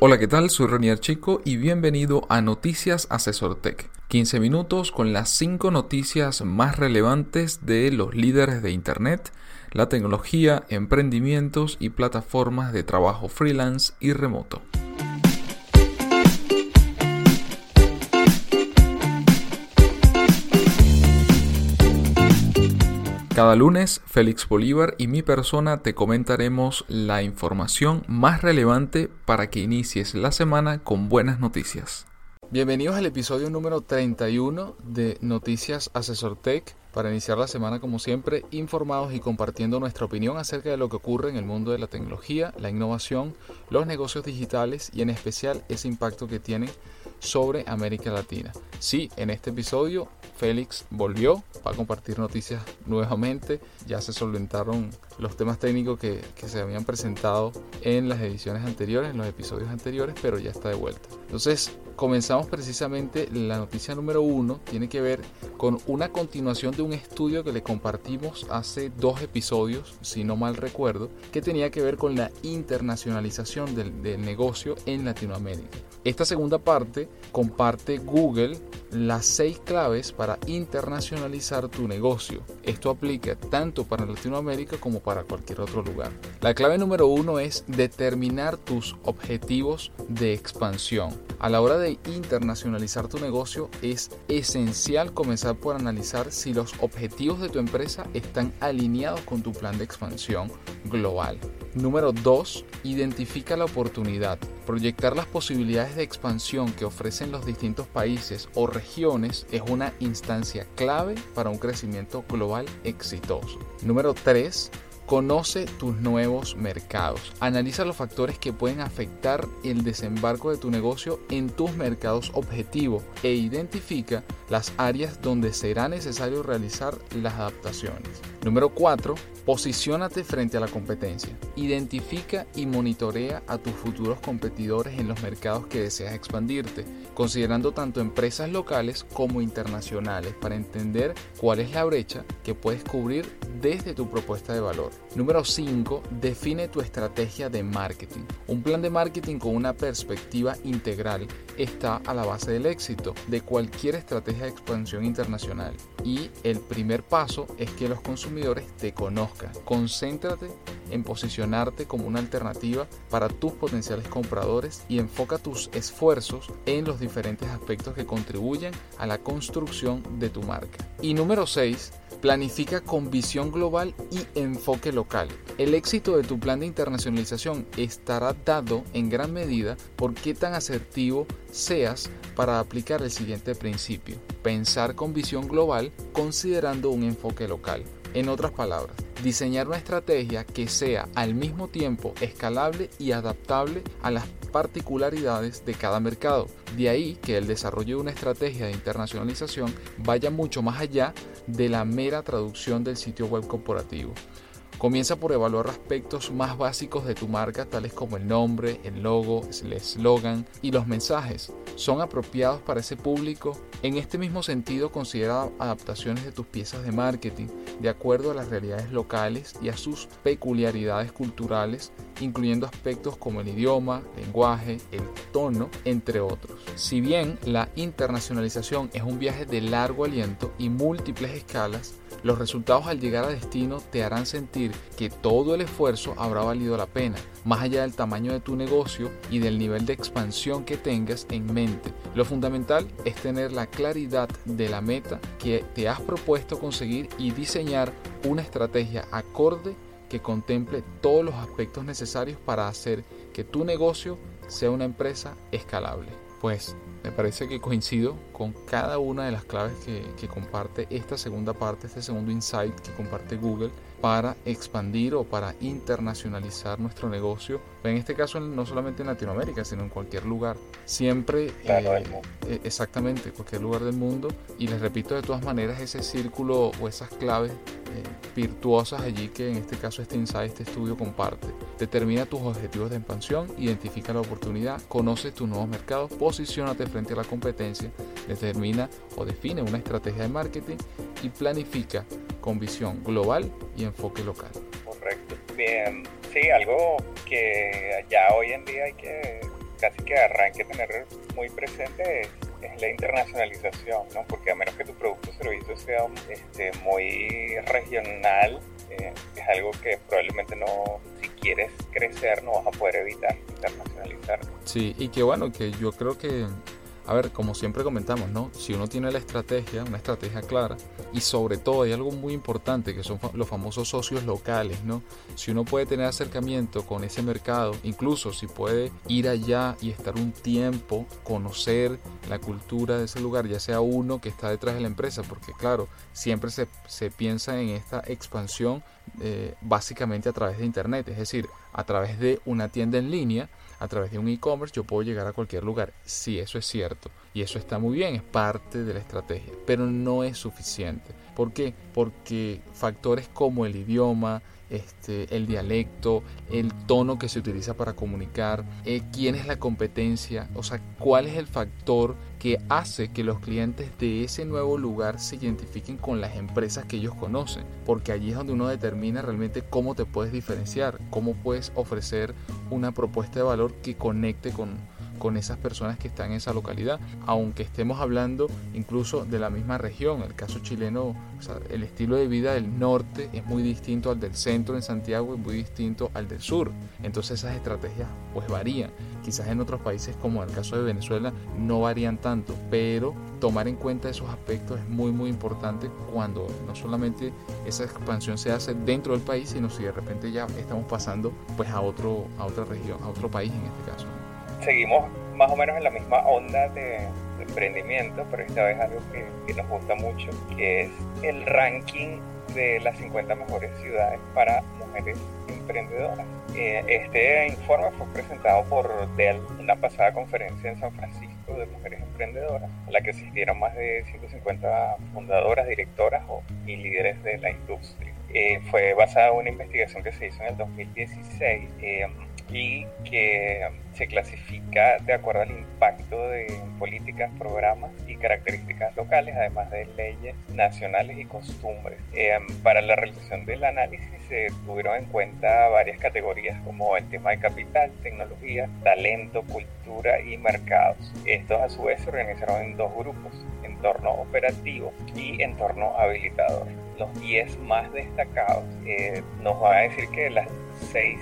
Hola, ¿qué tal? Soy Renier Chico y bienvenido a Noticias Asesor Tech. 15 minutos con las 5 noticias más relevantes de los líderes de Internet, la tecnología, emprendimientos y plataformas de trabajo freelance y remoto. Cada lunes, Félix Bolívar y mi persona te comentaremos la información más relevante para que inicies la semana con buenas noticias. Bienvenidos al episodio número 31 de Noticias Asesor Tech para iniciar la semana como siempre informados y compartiendo nuestra opinión acerca de lo que ocurre en el mundo de la tecnología, la innovación, los negocios digitales y en especial ese impacto que tienen sobre América Latina. Sí, en este episodio Félix volvió para compartir noticias nuevamente. Ya se solventaron los temas técnicos que, que, se habían presentado en las ediciones anteriores, en los episodios anteriores, pero ya está de vuelta. Entonces, comenzamos precisamente la noticia número uno. Tiene que ver con una continuación de un estudio que le compartimos hace dos episodios, si no mal recuerdo, que tenía que ver con la internacionalización del, del negocio en Latinoamérica. Esta segunda parte comparte Google las seis claves para internacionalizar tu negocio. Esto aplica tanto para Latinoamérica como para cualquier otro lugar. La clave número uno es determinar tus objetivos de expansión. A la hora de internacionalizar tu negocio es esencial comenzar por analizar si los objetivos de tu empresa están alineados con tu plan de expansión global. Número 2. Identifica la oportunidad. Proyectar las posibilidades de expansión que ofrecen los distintos países o regiones es una instancia clave para un crecimiento global exitoso. Número 3 Conoce tus nuevos mercados. Analiza los factores que pueden afectar el desembarco de tu negocio en tus mercados objetivo e identifica las áreas donde será necesario realizar las adaptaciones. Número 4. Posiciónate frente a la competencia. Identifica y monitorea a tus futuros competidores en los mercados que deseas expandirte, considerando tanto empresas locales como internacionales para entender cuál es la brecha que puedes cubrir desde tu propuesta de valor. Número 5. Define tu estrategia de marketing. Un plan de marketing con una perspectiva integral está a la base del éxito de cualquier estrategia de expansión internacional. Y el primer paso es que los consumidores te conozcan. Concéntrate en posicionarte como una alternativa para tus potenciales compradores y enfoca tus esfuerzos en los diferentes aspectos que contribuyen a la construcción de tu marca. Y número 6 Planifica con visión global y enfoque local. El éxito de tu plan de internacionalización estará dado en gran medida por qué tan asertivo seas para aplicar el siguiente principio. Pensar con visión global considerando un enfoque local. En otras palabras, diseñar una estrategia que sea al mismo tiempo escalable y adaptable a las particularidades de cada mercado. De ahí que el desarrollo de una estrategia de internacionalización vaya mucho más allá de la mera traducción del sitio web corporativo. Comienza por evaluar aspectos más básicos de tu marca, tales como el nombre, el logo, el eslogan y los mensajes. ¿Son apropiados para ese público? En este mismo sentido, considera adaptaciones de tus piezas de marketing de acuerdo a las realidades locales y a sus peculiaridades culturales, incluyendo aspectos como el idioma, lenguaje, el tono, entre otros. Si bien la internacionalización es un viaje de largo aliento y múltiples escalas, los resultados al llegar a destino te harán sentir que todo el esfuerzo habrá valido la pena, más allá del tamaño de tu negocio y del nivel de expansión que tengas en mente. Lo fundamental es tener la claridad de la meta que te has propuesto conseguir y diseñar una estrategia acorde que contemple todos los aspectos necesarios para hacer que tu negocio sea una empresa escalable. Pues me parece que coincido con cada una de las claves que, que, comparte esta segunda parte, este segundo insight que comparte Google para expandir o para internacionalizar nuestro negocio. En este caso no solamente en Latinoamérica, sino en cualquier lugar. Siempre, eh, eh, exactamente, cualquier lugar del mundo. Y les repito de todas maneras ese círculo o esas claves virtuosas allí que en este caso este insight, este estudio comparte. Determina tus objetivos de expansión, identifica la oportunidad, conoce tus nuevos mercados, posicionate frente a la competencia, determina o define una estrategia de marketing y planifica con visión global y enfoque local. Correcto. Bien, sí, algo que ya hoy en día hay que casi que arranque tener muy presente es, la internacionalización, ¿no? Porque a menos que tu producto o servicio sea este, muy regional, eh, es algo que probablemente no, si quieres crecer, no vas a poder evitar internacionalizar. Sí, y que bueno, que yo creo que a ver, como siempre comentamos, ¿no? Si uno tiene la estrategia, una estrategia clara, y sobre todo hay algo muy importante que son los famosos socios locales, ¿no? Si uno puede tener acercamiento con ese mercado, incluso si puede ir allá y estar un tiempo, conocer la cultura de ese lugar, ya sea uno que está detrás de la empresa, porque claro, siempre se, se piensa en esta expansión eh, básicamente a través de internet, es decir, a través de una tienda en línea a través de un e-commerce yo puedo llegar a cualquier lugar. Sí, eso es cierto. Y eso está muy bien, es parte de la estrategia. Pero no es suficiente. ¿Por qué? Porque factores como el idioma, este, el dialecto, el tono que se utiliza para comunicar, eh, quién es la competencia, o sea, cuál es el factor que hace que los clientes de ese nuevo lugar se identifiquen con las empresas que ellos conocen, porque allí es donde uno determina realmente cómo te puedes diferenciar, cómo puedes ofrecer una propuesta de valor que conecte con, con esas personas que están en esa localidad, aunque estemos hablando incluso de la misma región. El caso chileno, el estilo de vida del norte es muy distinto al del centro en Santiago y muy distinto al del sur. Entonces esas estrategias pues varían. Quizás en otros países como el caso de Venezuela no varían tanto, pero tomar en cuenta esos aspectos es muy muy importante cuando no solamente esa expansión se hace dentro del país, sino si de repente ya estamos pasando pues a otro a otra región, a otro país en este caso seguimos más o menos en la misma onda de, emprendimiento, pero esta vez algo que, nos gusta mucho, que es el ranking de las 50 mejores ciudades para mujeres emprendedoras. Eh, este informe fue presentado por Dell, una pasada conferencia en San Francisco de mujeres emprendedoras, a la que asistieron más de 150 fundadoras, directoras y líderes de la industria. Eh, fue basada en una investigación que se hizo en el 2016 y que se clasifica de acuerdo al impacto de políticas, programas y características locales, además de leyes nacionales y costumbres. Eh, para la realización del análisis se tuvieron en cuenta varias categorías como el tema de capital, tecnología, talento, cultura y mercados. Estos a su vez se organizaron en dos grupos, entorno operativo y entorno habilitador. Los 10 más destacados eh, nos van a decir que las 6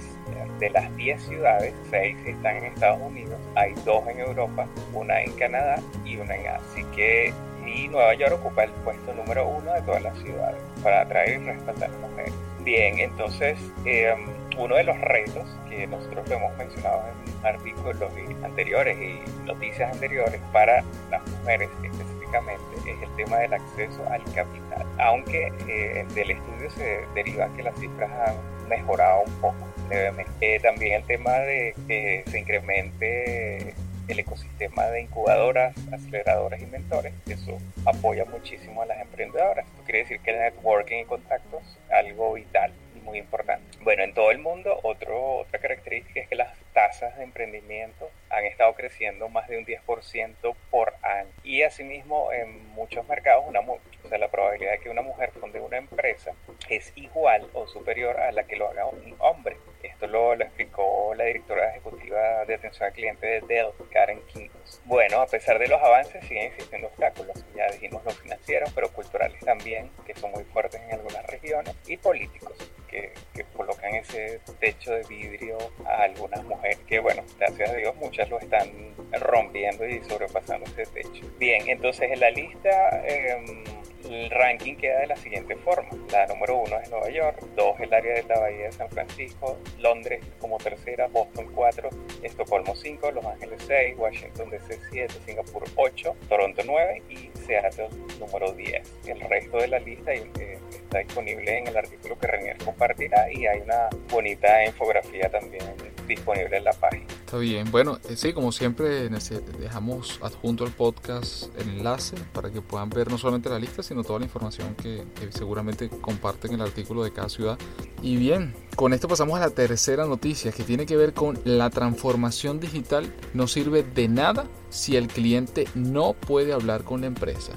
de las 10 ciudades, 6 están en Estados Unidos, hay 2 en Europa, una en Canadá y una en Asia. Así que y Nueva York ocupa el puesto número uno de todas las ciudades para atraer y respaldar mujeres. Bien, entonces em, uno de los retos que nosotros hemos mencionado en artículos anteriores y noticias anteriores para las mujeres es el tema del acceso al capital. Aunque eh, del estudio se deriva que las cifras han mejorado un poco eh, también el tema de que se incremente el ecosistema de incubadoras, aceleradoras y mentores. Eso apoya muchísimo a las emprendedoras. Esto quiere decir que el networking y contactos es algo vital muy importante. Bueno, en todo el mundo, otro, otra característica es que las tasas de emprendimiento han estado creciendo más de un 10% por año. Y asimismo, en muchos mercados, una, o sea, la probabilidad de que una mujer funde una empresa es igual o superior a la que lo haga un hombre. Esto lo, explicó la directora ejecutiva de atención al cliente de Dell, Karen Quinos. Bueno, a pesar de los avances, siguen existiendo obstáculos. Ya dijimos los financieros, pero culturales también, que son muy fuertes en algunas regiones, y políticos, que, que colocan ese techo de vidrio a algunas mujeres, que bueno, gracias a Dios muchas lo están rompiendo y sobrepasando ese techo. Bien, entonces en la lista... Eh, el ranking queda de la siguiente forma. La número uno es Nueva York, dos el área de la Bahía de San Francisco, Londres como tercera, Boston 4, Estocolmo 5, Los Ángeles 6, Washington DC 7, Singapur 8, Toronto 9 y Seattle número 10. El resto de la lista eh, está disponible en el artículo que Renier compartirá y hay una bonita infografía también disponible en la página. Está bien, bueno, eh, sí, como siempre dejamos adjunto al podcast el enlace para que puedan ver no solamente la lista, sino toda la información que, seguramente comparten en el artículo de cada ciudad. Y bien, con esto pasamos a la tercera noticia que tiene que ver con la transformación digital no sirve de nada si el cliente no puede hablar con la empresa.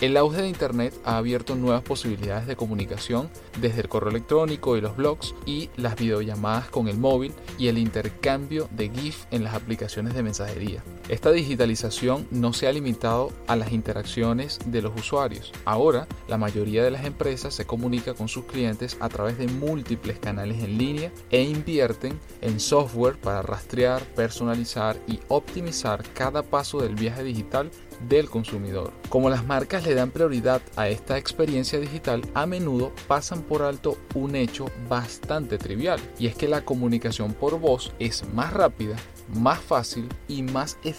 El auge de Internet ha abierto nuevas posibilidades de comunicación desde el correo electrónico y los blogs y las videollamadas con el móvil y el intercambio de GIF en las aplicaciones de mensajería. Esta digitalización no se ha limitado a las interacciones de los usuarios. Ahora, la mayoría de las empresas se comunica con sus clientes a través de múltiples canales en línea e invierten en software para rastrear, personalizar y optimizar cada paso del viaje digital del consumidor. Como las marcas le dan prioridad a esta experiencia digital, a menudo pasan por alto un hecho bastante trivial, y es que la comunicación por voz es más rápida, más fácil y más eficaz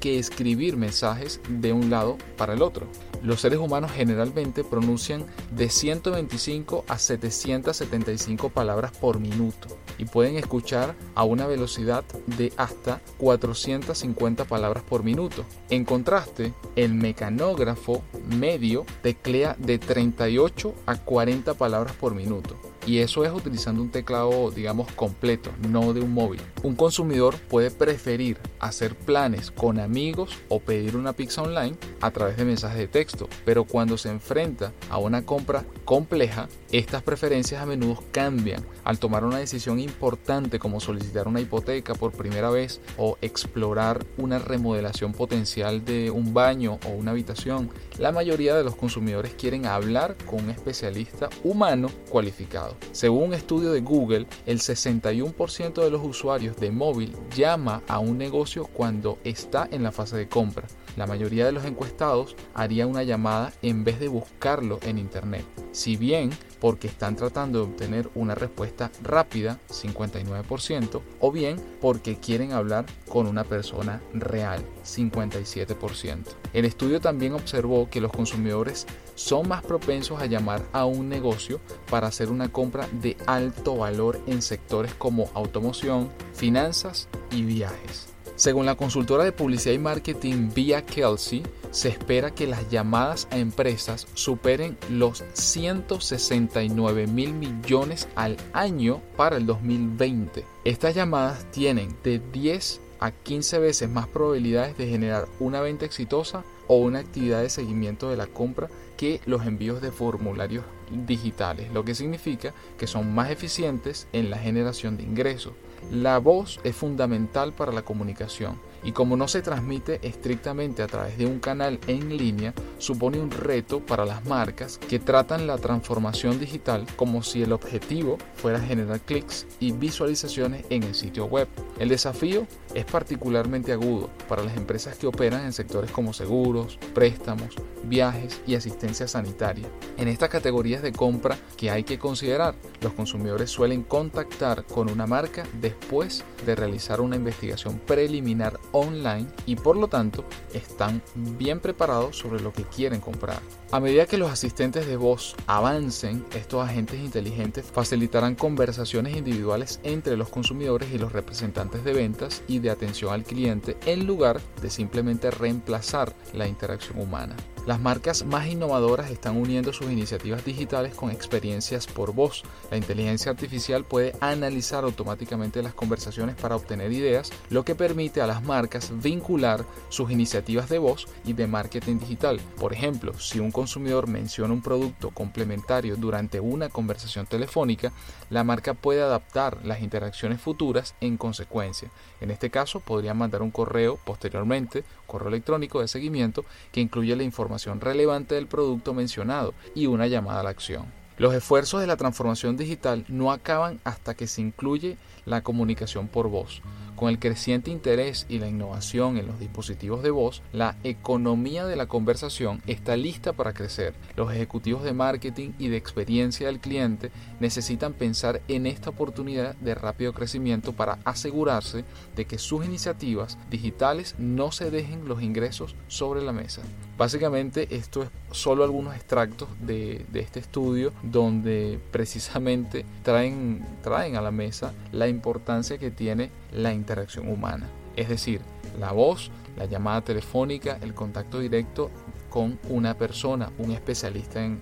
que escribir mensajes de un lado para el otro. Los seres humanos generalmente pronuncian de 125 a 775 palabras por minuto y pueden escuchar a una velocidad de hasta 450 palabras por minuto. En contraste, el mecanógrafo medio teclea de 38 a 40 palabras por minuto y eso es utilizando un teclado, digamos, completo, no de un móvil. Un consumidor puede preferir hacer planes con amigos o pedir una pizza online a través de mensajes de texto, pero cuando se enfrenta a una compra compleja, estas preferencias a menudo cambian al tomar una decisión importante como solicitar una hipoteca por primera vez o explorar una remodelación potencial de un baño o una habitación. La mayoría de los consumidores quieren hablar con un especialista humano cualificado. Según un estudio de Google, el 61% de los usuarios de móvil llama a un negocio cuando está en la fase de compra. La mayoría de los encuestados haría una llamada en vez de buscarlo en Internet. Si bien porque están tratando de obtener una respuesta rápida, 59%, o bien porque quieren hablar con una persona real, 57%. El estudio también observó que los consumidores son más propensos a llamar a un negocio para hacer una compra de alto valor en sectores como automoción, finanzas y viajes. Según la consultora de publicidad y marketing Via Kelsey, se espera que las llamadas a empresas superen los 169 mil millones al año para el 2020. Estas llamadas tienen de 10 a 15 veces más probabilidades de generar una venta exitosa o una actividad de seguimiento de la compra que los envíos de formularios digitales, lo que significa que son más eficientes en la generación de ingresos. La voz es fundamental para la comunicación y como no se transmite estrictamente a través de un canal en línea, supone un reto para las marcas que tratan la transformación digital como si el objetivo fuera generar clics y visualizaciones en el sitio web. El desafío es particularmente agudo para las empresas que operan en sectores como seguros, préstamos, viajes y asistencia sanitaria. En estas categorías de compra que hay que considerar, los consumidores suelen contactar con una marca después de realizar una investigación preliminar online y por lo tanto están bien preparados sobre lo que quieren comprar. A medida que los asistentes de voz avancen, estos agentes inteligentes facilitarán conversaciones individuales entre los consumidores y los representantes de ventas y de atención al cliente en lugar de simplemente reemplazar la interacción humana. Las marcas más innovadoras están uniendo sus iniciativas digitales con experiencias por voz. La inteligencia artificial puede analizar automáticamente las conversaciones para obtener ideas, lo que permite a las marcas vincular sus iniciativas de voz y de marketing digital. Por ejemplo, si un consumidor menciona un producto complementario durante una conversación telefónica, la marca puede adaptar las interacciones futuras en consecuencia. En este caso, podría mandar un correo posteriormente, correo electrónico de seguimiento, que incluye la información relevante del producto mencionado y una llamada a la acción. Los esfuerzos de la transformación digital no acaban hasta que se incluye la comunicación por voz. Con el creciente interés y la innovación en los dispositivos de voz, la economía de la conversación está lista para crecer. Los ejecutivos de marketing y de experiencia del cliente necesitan pensar en esta oportunidad de rápido crecimiento para asegurarse de que sus iniciativas digitales no se dejen los ingresos sobre la mesa. Básicamente esto es solo algunos extractos de, este estudio donde precisamente traen, traen a la mesa la importancia que tiene la interacción humana. Es decir, la voz, la llamada telefónica, el contacto directo con una persona, un especialista en,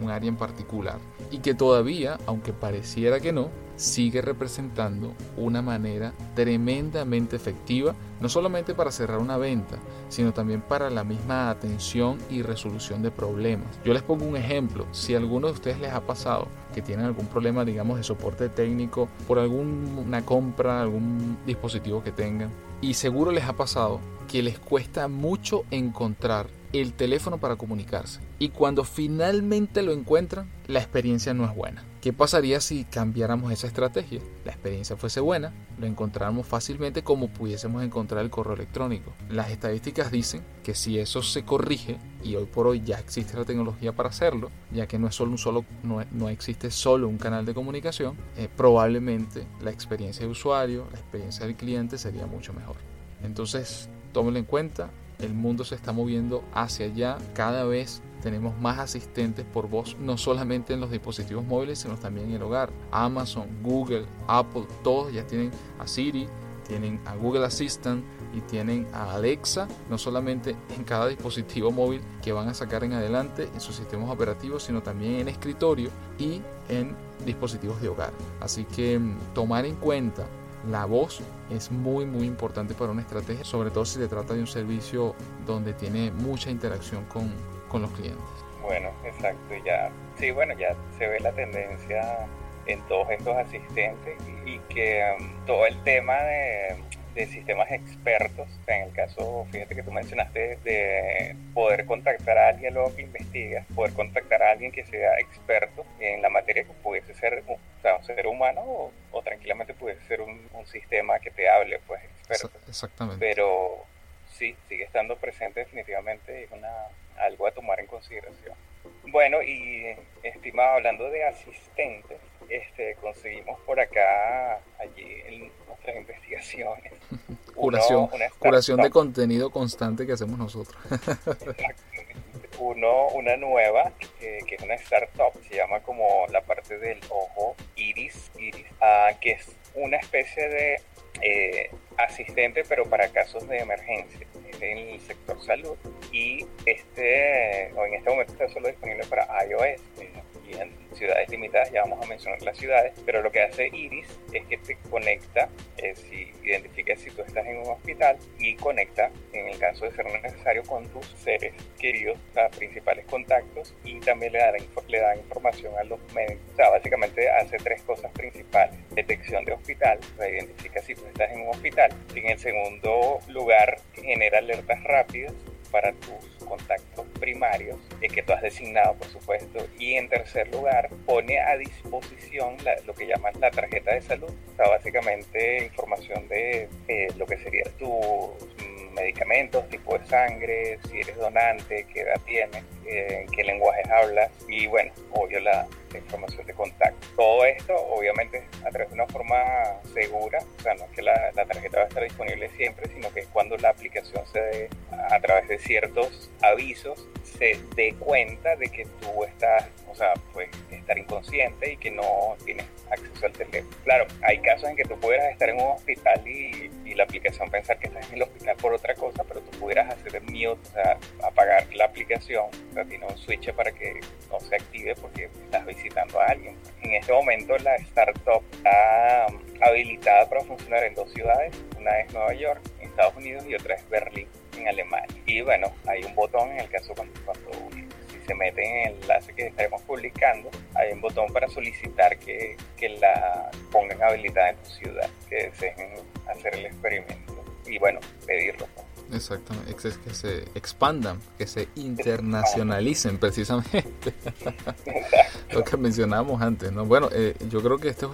un área en particular. Y que todavía, aunque pareciera que no, sigue representando una manera tremendamente efectiva, no solamente para cerrar una venta, sino también para la misma atención y resolución de problemas. Yo les pongo un ejemplo, si a alguno de ustedes les ha pasado que tienen algún problema, digamos, de soporte técnico por alguna compra, algún dispositivo que tengan, y seguro les ha pasado que les cuesta mucho encontrar el teléfono para comunicarse. Y cuando finalmente lo encuentran, la experiencia no es buena. ¿Qué pasaría si cambiáramos esa estrategia? La experiencia fuese buena, lo encontráramos fácilmente como pudiésemos encontrar el correo electrónico. Las estadísticas dicen que si eso se corrige, y hoy por hoy ya existe la tecnología para hacerlo, ya que no es solo un solo, no, existe solo un canal de comunicación, eh, probablemente la experiencia de usuario, la experiencia del cliente sería mucho mejor. Entonces, tómenlo en cuenta, el mundo se está moviendo hacia allá, cada vez tenemos más asistentes por voz, no solamente en los dispositivos móviles, sino también en el hogar. Amazon, Google, Apple, todos ya tienen a Siri, tienen a Google Assistant y tienen a Alexa, no solamente en cada dispositivo móvil que van a sacar en adelante en sus sistemas operativos, sino también en escritorio y en dispositivos de hogar. Así que mm, tomar en cuenta la voz es muy muy importante para una estrategia, sobre todo si se trata de un servicio donde tiene mucha interacción con, con los clientes. Bueno, exacto, ya, sí, bueno, ya se ve la tendencia en todos estos asistentes y, que um, todo el tema de, de, sistemas expertos, en el caso, fíjate que tú mencionaste de poder contactar a alguien luego que investiga, poder contactar a alguien que sea experto en la materia que pudiese ser o sea, un ser humano o, o tranquilamente pudiese ser un, un, sistema que te hable, pues experto. Exactamente. Pero sí, sigue estando presente definitivamente es una, algo a tomar en consideración. Bueno, y estimado, hablando de asistentes, este, conseguimos por acá, allí en nuestras investigaciones. curación, curación de contenido constante que hacemos nosotros. Uno, una nueva, que es una startup, se llama como la parte del ojo iris, iris ah, que es una especie de eh, asistente, pero para casos de emergencia en el sector salud. Y este, o en este momento está solo disponible para iOS. Eh, y en ciudades limitadas, ya vamos a mencionar las ciudades, pero lo que hace Iris es que te conecta, eh, si identifica si tú estás en un hospital y conecta, en el caso de ser necesario, con tus seres queridos, o principales contactos, y también le da, le da información a los médicos. O sea, básicamente hace tres cosas principales. Detección de hospital, o identifica si tú estás en un hospital. En el segundo lugar, genera alertas rápidas para tus contactos primarios, eh, que tú has designado, por supuesto. Y en tercer lugar, pone a disposición lo que llaman la tarjeta de salud. O sea, básicamente información de lo que sería tus medicamentos, tipo de sangre, si eres donante, qué edad tienes, eh, qué lenguajes hablas y bueno, obvio la, información de contacto. Todo esto obviamente a través de una forma segura, o sea, no es que la, la tarjeta va a estar disponible siempre, sino que cuando la aplicación se dé a través de ciertos avisos, se dé cuenta de que tú estás, o sea, pues estar inconsciente y que no tienes acceso al teléfono. Claro, hay casos en que tú pudieras estar en un hospital y, y la aplicación pensar que estás en el hospital por otra cosa, pero tú pudieras hacer el mute, o sea, apagar la aplicación, tiene un switch para que no se active porque estás visitando a alguien. En este momento la startup está habilitada para funcionar en dos ciudades, una es Nueva York, en Estados Unidos, y otra es Berlín, en Alemania. Y bueno, hay un botón en el caso cuando, cuando se meten en el enlace que estaremos publicando, hay un botón para solicitar que, que la pongan habilitada en tu ciudad, que deseen hacer el experimento y bueno, pedirlo. Exactamente, que se expandan, que se internacionalicen precisamente. Lo que mencionábamos antes, ¿no? Bueno, eh, yo creo que esto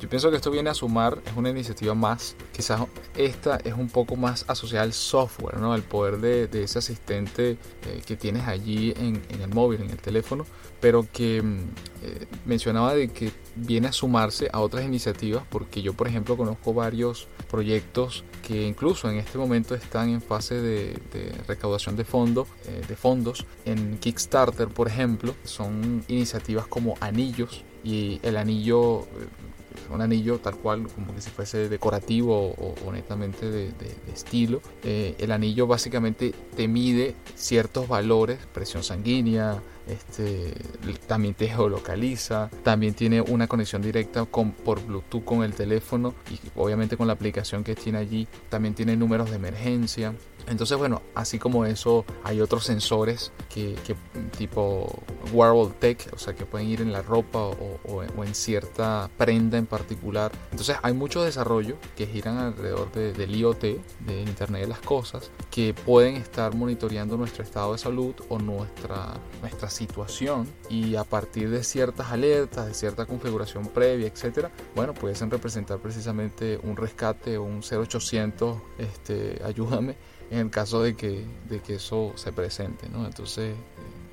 yo pienso que esto viene a sumar, es una iniciativa más, quizás esta es un poco más asociada al software, ¿no? El poder de, ese asistente eh, que tienes allí en, el móvil, en el teléfono, pero que mm, eh, mencionaba de que viene a sumarse a otras iniciativas, porque yo, por ejemplo, conozco varios proyectos que incluso en este momento están en fase de, recaudación de fondos, eh, de fondos en Kickstarter, por ejemplo, son iniciativas como anillos y el anillo un anillo tal cual como que si fuese decorativo o, netamente de, estilo. Eh, el anillo básicamente te mide ciertos valores, presión sanguínea, este, también te geolocaliza, también tiene una conexión directa con, por Bluetooth con el teléfono y obviamente con la aplicación que tiene allí, también tiene números de emergencia. Entonces, bueno, así como eso, hay otros sensores que, tipo wearable tech, o sea, que pueden ir en la ropa o, en cierta prenda en particular. Entonces, hay mucho desarrollo que giran alrededor del IoT, de Internet de las Cosas, que pueden estar monitoreando nuestro estado de salud o nuestra, nuestra situación y a partir de ciertas alertas, de cierta configuración previa, etcétera, bueno, pueden representar precisamente un rescate o un 0800, este, ayúdame en el caso de que, de que eso se presente, ¿no? Entonces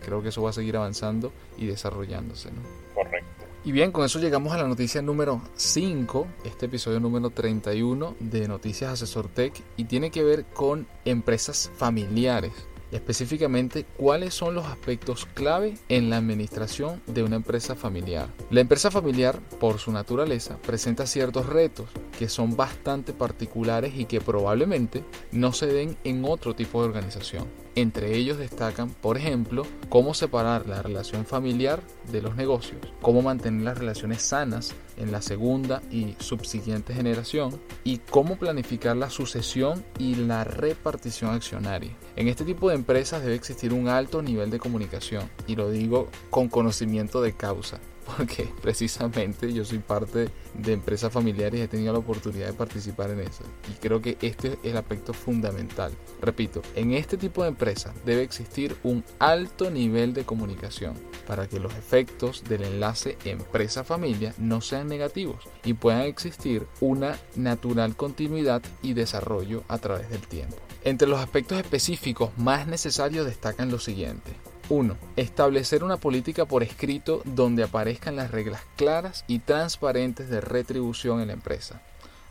creo que eso va a seguir avanzando y desarrollándose, ¿no? Correcto. Y bien, con eso llegamos a la noticia número 5, este episodio número 31 de Noticias Asesor Tech y tiene que ver con empresas familiares específicamente cuáles son los aspectos clave en la administración de una empresa familiar. La empresa familiar, por su naturaleza, presenta ciertos retos que son bastante particulares y que probablemente no se den en otro tipo de organización. Entre ellos destacan, por ejemplo, cómo separar la relación familiar de los negocios, cómo mantener las relaciones sanas en la segunda y subsiguiente generación y cómo planificar la sucesión y la repartición accionaria. En este tipo de empresas debe existir un alto nivel de comunicación y lo digo con conocimiento de causa porque precisamente yo soy parte de empresas familiares y he tenido la oportunidad de participar en eso. Y creo que este es el aspecto fundamental. Repito, en este tipo de empresas debe existir un alto nivel de comunicación para que los efectos del enlace empresa-familia no sean negativos y puedan existir una natural continuidad y desarrollo a través del tiempo. Entre los aspectos específicos más necesarios destacan lo siguiente. 1. Establecer una política por escrito donde aparezcan las reglas claras y transparentes de retribución en la empresa.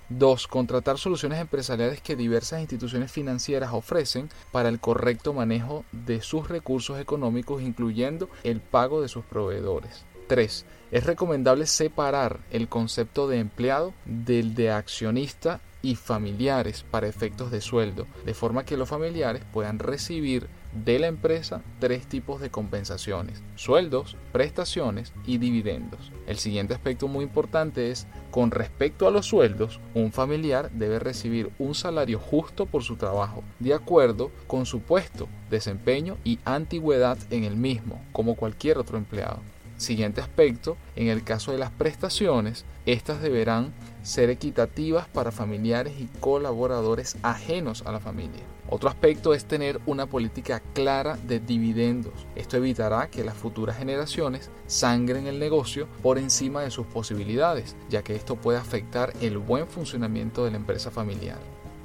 2. Contratar soluciones empresariales que diversas instituciones financieras ofrecen para el correcto manejo de sus recursos económicos, incluyendo el pago de sus proveedores. 3. Es recomendable separar el concepto de empleado del de accionista y familiares para efectos de sueldo, de forma que los familiares puedan recibir de la empresa tres tipos de compensaciones, sueldos, prestaciones y dividendos. El siguiente aspecto muy importante es, con respecto a los sueldos, un familiar debe recibir un salario justo por su trabajo, de acuerdo con su puesto, desempeño y antigüedad en el mismo, como cualquier otro empleado. Siguiente aspecto, en el caso de las prestaciones, estas deberán ser equitativas para familiares y colaboradores ajenos a la familia. Otro aspecto es tener una política clara de dividendos. Esto evitará que las futuras generaciones sangren el negocio por encima de sus posibilidades, ya que esto puede afectar el buen funcionamiento de la empresa familiar.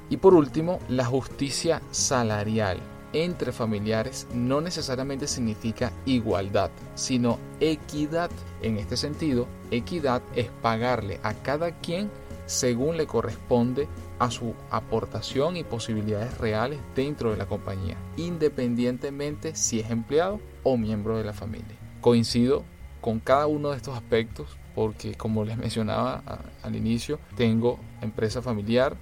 Y por último, la justicia salarial entre familiares no necesariamente significa igualdad, sino equidad. En este sentido, equidad es pagarle a cada quien según le corresponde a su aportación y posibilidades reales dentro de la compañía, independientemente si es empleado o miembro de la familia. Coincido con cada uno de estos aspectos porque como les mencionaba al inicio, tengo empresa familiar,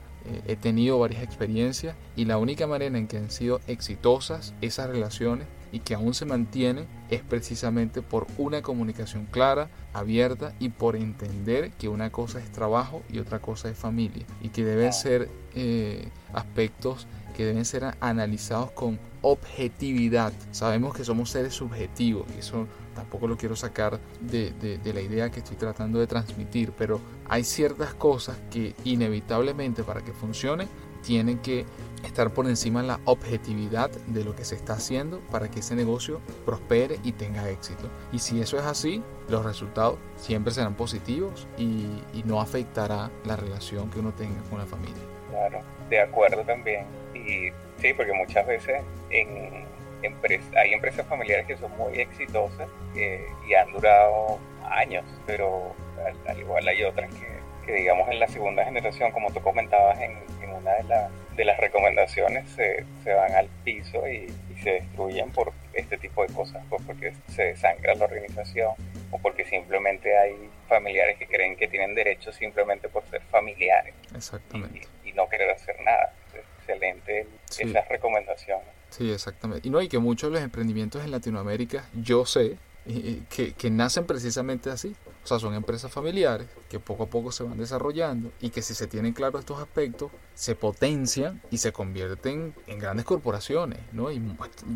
he tenido varias experiencias y la única manera en que han sido exitosas esas relaciones y que aún se mantienen es precisamente por una comunicación clara, abierta y por entender que una cosa es trabajo y otra cosa es familia y que deben ser eh, aspectos que deben ser analizados con objetividad. Sabemos que somos seres subjetivos y eso tampoco lo quiero sacar de, la idea que estoy tratando de transmitir, pero hay ciertas cosas que inevitablemente para que funcione tienen que estar por encima de la objetividad de lo que se está haciendo para que ese negocio prospere y tenga éxito. Y si eso es así, los resultados siempre serán positivos y, y no afectará la relación que uno tenga con la familia. Claro, de acuerdo también. Y sí, porque muchas veces en hay empresas familiares que son muy exitosas eh, y han durado años, pero al, igual hay otras que, digamos en la segunda generación, como tú comentabas en, una de, de, las recomendaciones, se, se van al piso y, se destruyen por este tipo de cosas, pues porque se desangra la organización o porque simplemente hay familiares que creen que tienen derecho simplemente por ser familiares. Exactamente. Y, no querer hacer nada. Excelente esas recomendaciones. Sí, exactamente. Y no, y que muchos de los emprendimientos en Latinoamérica, yo sé, que, que, nacen precisamente así. O sea, son empresas familiares que poco a poco se van desarrollando y que si se tienen claro estos aspectos, se potencian y se convierten en grandes corporaciones, ¿no? Y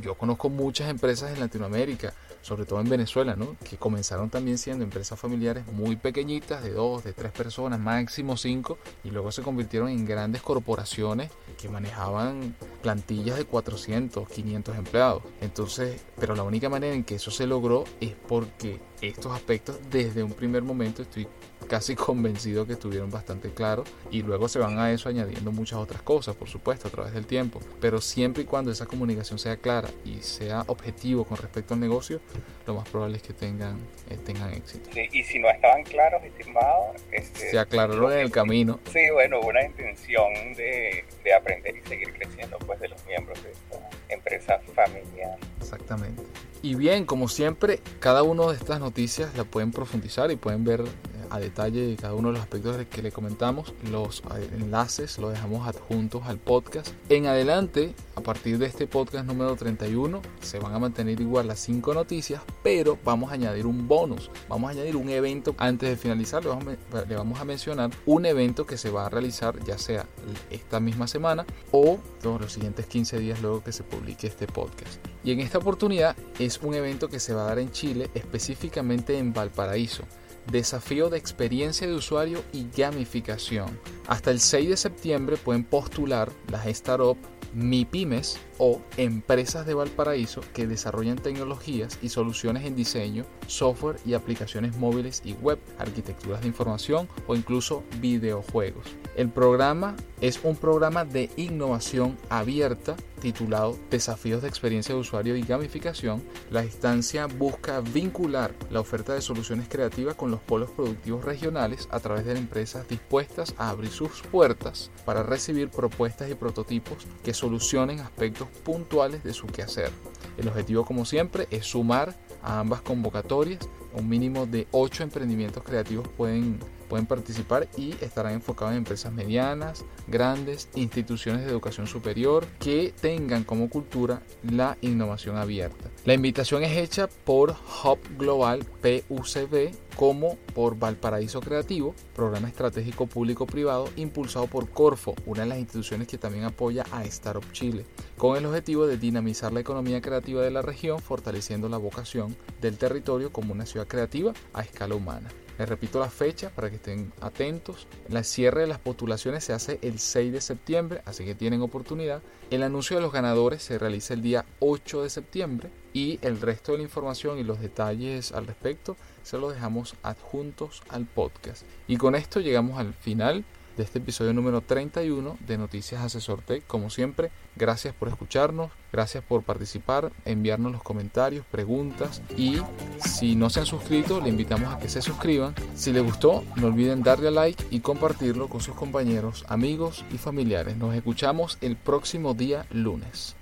yo conozco muchas empresas en Latinoamérica, sobre todo en Venezuela, ¿no? Que comenzaron también siendo empresas familiares muy pequeñitas, de dos, de tres personas, máximo cinco, y luego se convirtieron en grandes corporaciones que manejaban plantillas de 400, 500 empleados. Entonces, pero la única manera en que eso se logró es porque estos aspectos desde un primer momento estoy casi convencido que estuvieron bastante claros y luego se van a eso añadiendo muchas otras cosas, por supuesto, a través del tiempo. Pero siempre y cuando esa comunicación sea clara y sea objetivo con respecto al negocio, lo más probable es que tengan, eh, tengan éxito. y si no estaban claros, estimado, este, se aclararon en el camino. Sí, bueno, una intención de, de aprender y seguir creciendo pues de los miembros de esta empresa familiar. Exactamente. Y bien, como siempre, cada una de estas noticias la pueden profundizar y pueden ver a detalle cada uno de los aspectos que le comentamos. Los eh, enlaces los dejamos adjuntos al podcast. En adelante, a partir de este podcast número 31, se van a mantener igual las cinco noticias, pero vamos a añadir un bonus. Vamos a añadir un evento. Antes de finalizar, le vamos, a, le vamos a mencionar un evento que se va a realizar ya sea esta misma semana o los siguientes 15 días luego que se publique este podcast. Y en esta oportunidad es un evento que se va a dar en Chile, específicamente en Valparaíso desafío de experiencia de usuario y gamificación. Hasta el 6 de septiembre pueden postular las startups MIPIMES o empresas de Valparaíso que desarrollan tecnologías y soluciones en diseño, software y aplicaciones móviles y web, arquitecturas de información o incluso videojuegos. El programa es un programa de innovación abierta titulado Desafíos de experiencia de usuario y gamificación. La instancia busca vincular la oferta de soluciones creativas con los polos productivos regionales a través de empresas dispuestas a abrir sus puertas para recibir propuestas y prototipos que solucionen aspectos puntuales de su quehacer. El objetivo, como siempre, es sumar a ambas convocatorias. Un mínimo de 8 emprendimientos creativos pueden, pueden participar y estarán enfocados en empresas medianas, grandes, instituciones de educación superior que tengan como cultura la innovación abierta. La invitación es hecha por Hub Global PUCB como por Valparaíso Creativo, programa estratégico público-privado impulsado por Corfo, una de las instituciones que también apoya a Startup Chile, con el objetivo de dinamizar la economía creativa de la región, fortaleciendo la vocación del territorio como una ciudad creativa a escala humana. Les repito la fecha para que estén atentos. La cierre de las postulaciones se hace el 6 de septiembre, así que tienen oportunidad. El anuncio de los ganadores se realiza el día 8 de septiembre y el resto de la información y los detalles al respecto se los dejamos adjuntos al podcast. Y con esto llegamos al final de este episodio número 31 de Noticias Asesor Tech. Como siempre, gracias por escucharnos, gracias por participar, enviarnos los comentarios, preguntas y si no se han suscrito, le invitamos a que se suscriban. Si les gustó, no olviden darle a like y compartirlo con sus compañeros, amigos y familiares. Nos escuchamos el próximo día lunes.